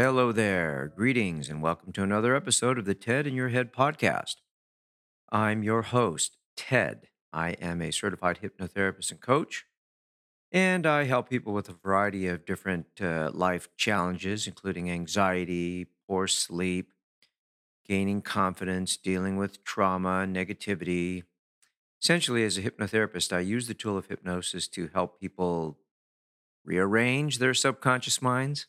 Hello there. Greetings and welcome to another episode of the TED in Your Head podcast. I'm your host, Ted. I am a certified hypnotherapist and coach, and I help people with a variety of different uh, life challenges, including anxiety, poor sleep, gaining confidence, dealing with trauma, negativity. Essentially, as a hypnotherapist, I use the tool of hypnosis to help people rearrange their subconscious minds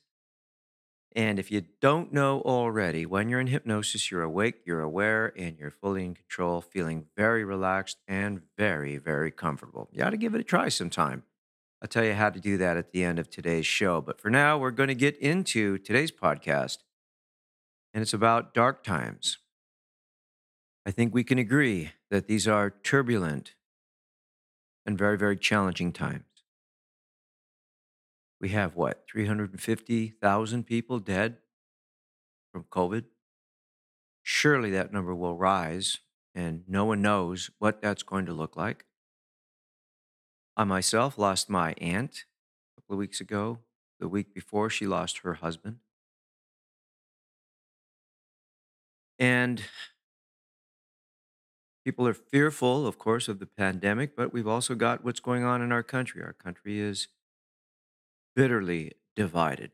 and if you don't know already, when you're in hypnosis, you're awake, you're aware, and you're fully in control, feeling very relaxed and very, very comfortable. You ought to give it a try sometime. I'll tell you how to do that at the end of today's show. But for now, we're going to get into today's podcast, and it's about dark times. I think we can agree that these are turbulent and very, very challenging times we have what 350,000 people dead from COVID. Surely that number will rise, and no one knows what that's going to look like. I myself lost my aunt a couple of weeks ago. The week before, she lost her husband. And people are fearful, of course, of the pandemic, but we've also got what's going on in our country. Our country is bitterly divided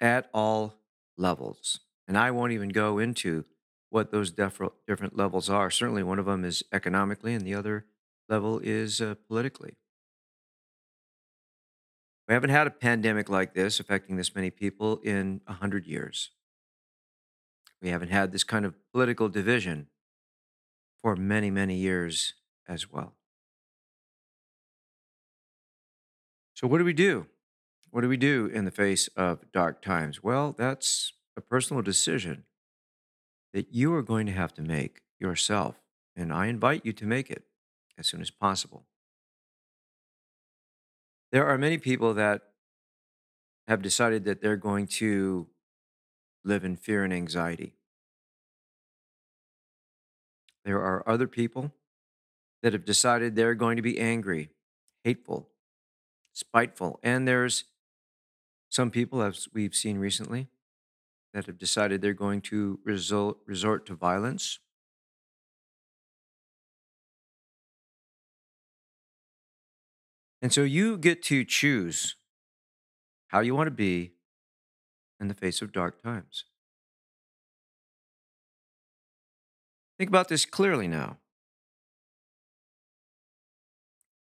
at all levels. And I won't even go into what those different levels are. Certainly, one of them is economically, and the other level is uh, politically. We haven't had a pandemic like this affecting this many people in 100 years. We haven't had this kind of political division for many, many years as well. So, what do we do? What do we do in the face of dark times? Well, that's a personal decision that you are going to have to make yourself. And I invite you to make it as soon as possible. There are many people that have decided that they're going to live in fear and anxiety. There are other people that have decided they're going to be angry, hateful, spiteful, and there's some people, as we've seen recently, that have decided they're going to resort, resort to violence. And so you get to choose how you want to be in the face of dark times. Think about this clearly now.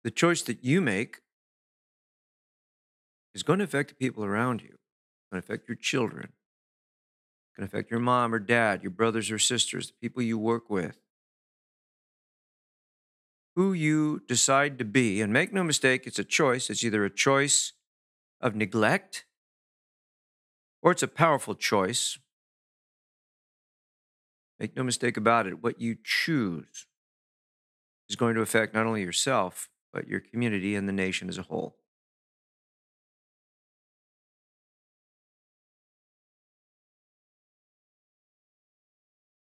The choice that you make is going to affect the people around you. It's going to affect your children. It's going to affect your mom or dad, your brothers or sisters, the people you work with. Who you decide to be, and make no mistake, it's a choice. It's either a choice of neglect or it's a powerful choice. Make no mistake about it, what you choose is going to affect not only yourself, but your community and the nation as a whole.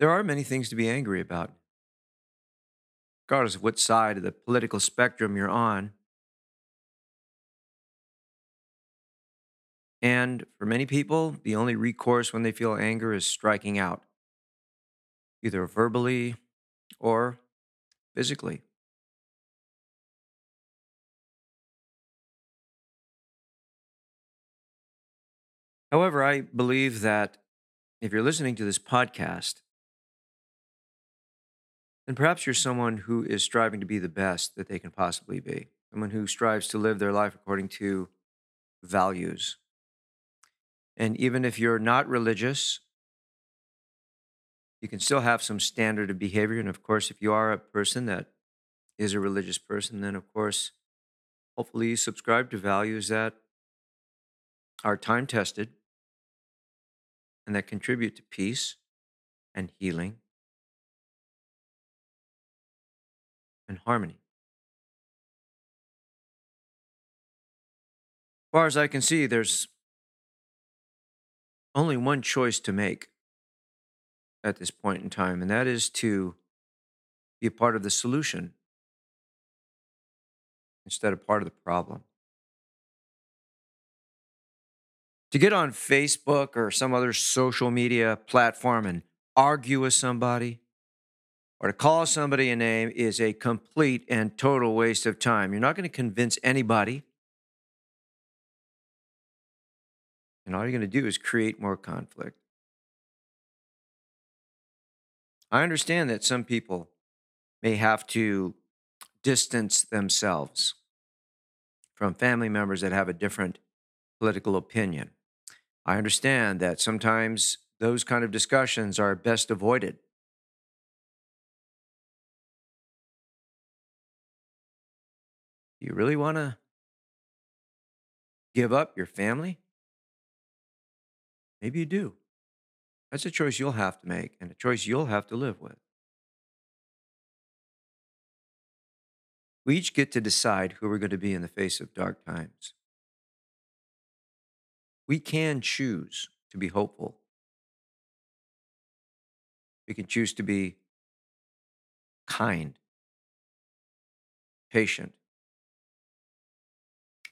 There are many things to be angry about, regardless of what side of the political spectrum you're on. And for many people, the only recourse when they feel anger is striking out, either verbally or physically. However, I believe that if you're listening to this podcast, then perhaps you're someone who is striving to be the best that they can possibly be, someone who strives to live their life according to values. And even if you're not religious, you can still have some standard of behavior. And of course, if you are a person that is a religious person, then of course, hopefully you subscribe to values that are time tested and that contribute to peace and healing and harmony. As far as I can see, there's only one choice to make at this point in time, and that is to be a part of the solution instead of part of the problem. To get on Facebook or some other social media platform and argue with somebody or to call somebody a name is a complete and total waste of time. You're not going to convince anybody. And all you're going to do is create more conflict. I understand that some people may have to distance themselves from family members that have a different political opinion. I understand that sometimes those kind of discussions are best avoided. You really want to give up your family? Maybe you do. That's a choice you'll have to make and a choice you'll have to live with. We each get to decide who we're going to be in the face of dark times. We can choose to be hopeful. We can choose to be kind, patient,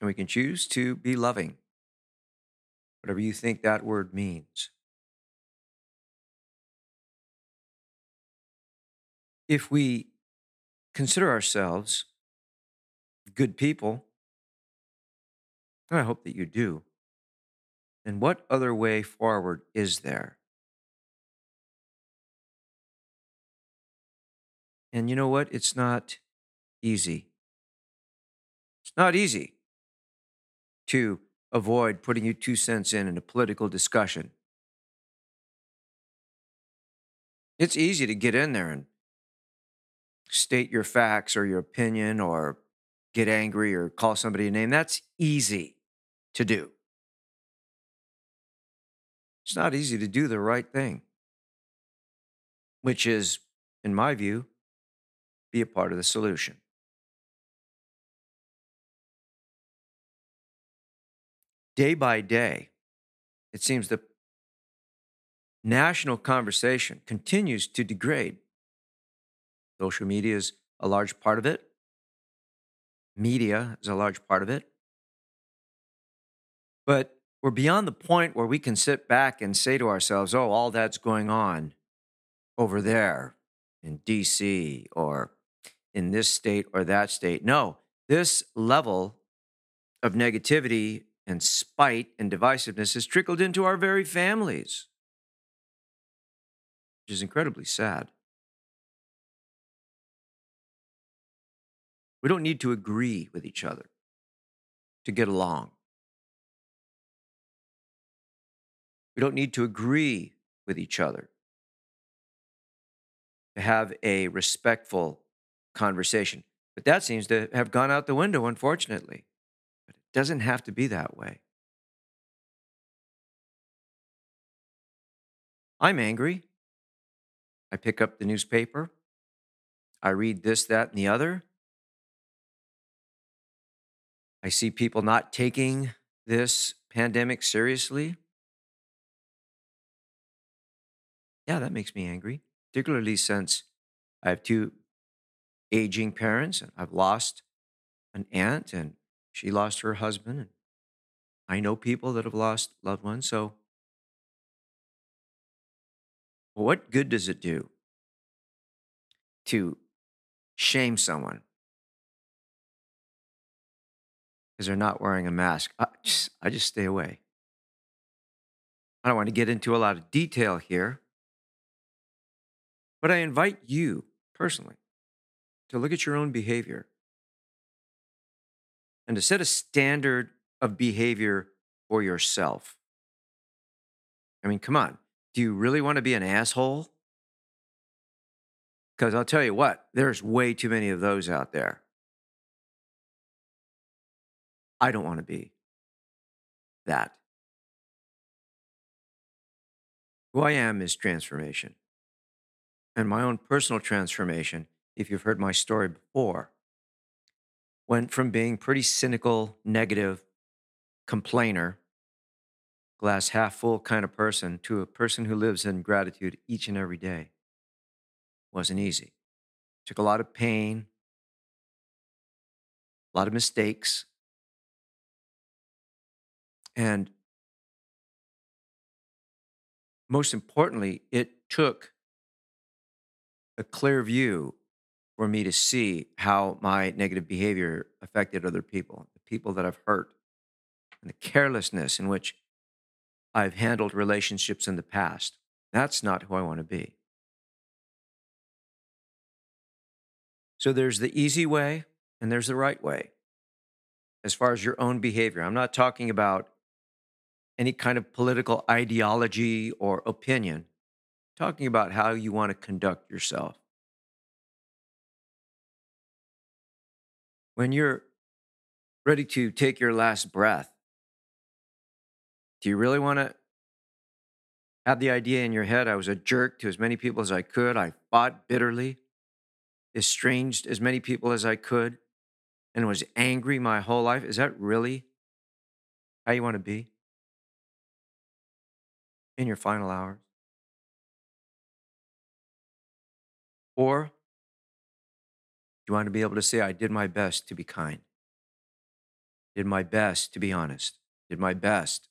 and we can choose to be loving, whatever you think that word means. If we consider ourselves good people, and I hope that you do, then what other way forward is there? And you know what? It's not easy. It's not easy to avoid putting your two cents in in a political discussion. It's easy to get in there and state your facts or your opinion or get angry or call somebody a name. That's easy to do. It's not easy to do the right thing, which is, in my view, be a part of the solution. Day by day, it seems the national conversation continues to degrade. Social media is a large part of it. Media is a large part of it. But we're beyond the point where we can sit back and say to ourselves, oh, all that's going on over there in DC or in this state or that state. No, this level of negativity and spite and divisiveness has trickled into our very families, which is incredibly sad. We don't need to agree with each other to get along. We don't need to agree with each other to have a respectful conversation. But that seems to have gone out the window, unfortunately. Doesn't have to be that way. I'm angry. I pick up the newspaper. I read this, that, and the other. I see people not taking this pandemic seriously. Yeah, that makes me angry, particularly since I have two aging parents and I've lost an aunt and she lost her husband. And I know people that have lost loved ones. So, what good does it do to shame someone because they're not wearing a mask. I just, I just stay away. I don't want to get into a lot of detail here, but I invite you personally to look at your own behavior and to set a standard of behavior for yourself. I mean, come on. Do you really want to be an asshole? Because I'll tell you what, there's way too many of those out there. I don't want to be that. Who I am is transformation. And my own personal transformation, if you've heard my story before, went from being pretty cynical, negative, complainer, glass half full kind of person to a person who lives in gratitude each and every day. Wasn't easy. Took a lot of pain, a lot of mistakes. And most importantly, it took a clear view for me to see how my negative behavior affected other people, the people that I've hurt, and the carelessness in which I've handled relationships in the past. That's not who I want to be. So there's the easy way and there's the right way as far as your own behavior. I'm not talking about any kind of political ideology or opinion. I'm talking about how you want to conduct yourself. When you're ready to take your last breath, do you really want to have the idea in your head? I was a jerk to as many people as I could. I fought bitterly, estranged as many people as I could, and was angry my whole life. Is that really how you want to be in your final hours? Or you want to be able to say, I did my best to be kind, did my best to be honest, did my best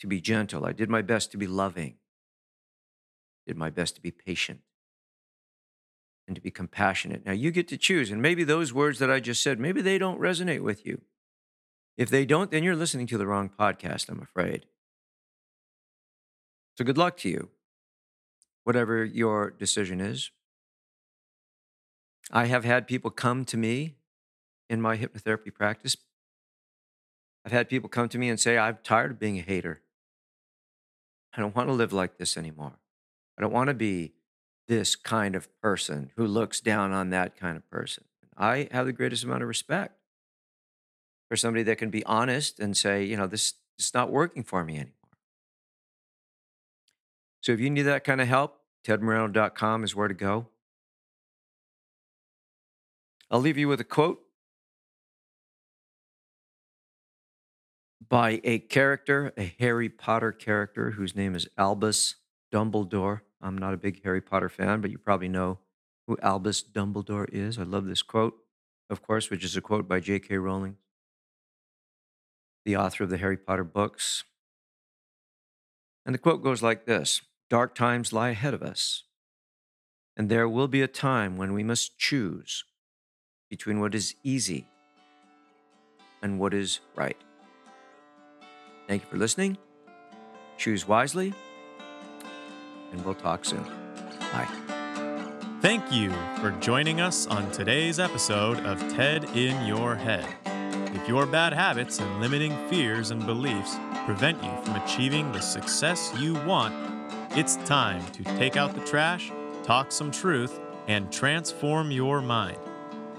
to be gentle. I did my best to be loving. Did my best to be patient and to be compassionate. Now you get to choose. And maybe those words that I just said, maybe they don't resonate with you. If they don't, then you're listening to the wrong podcast, I'm afraid. So good luck to you, whatever your decision is. I have had people come to me in my hypnotherapy practice. I've had people come to me and say, I'm tired of being a hater. I don't want to live like this anymore. I don't want to be this kind of person who looks down on that kind of person. I have the greatest amount of respect for somebody that can be honest and say, you know, this is not working for me anymore. So if you need that kind of help, tedmoreno.com is where to go. I'll leave you with a quote by a character, a Harry Potter character whose name is Albus Dumbledore. I'm not a big Harry Potter fan, but you probably know who Albus Dumbledore is. I love this quote, of course, which is a quote by J.K. Rowling, the author of the Harry Potter books. And the quote goes like this Dark times lie ahead of us, and there will be a time when we must choose between what is easy and what is right. Thank you for listening. Choose wisely, and we'll talk soon. Bye. Thank you for joining us on today's episode of TED in Your Head. If your bad habits and limiting fears and beliefs prevent you from achieving the success you want, it's time to take out the trash, talk some truth, and transform your mind.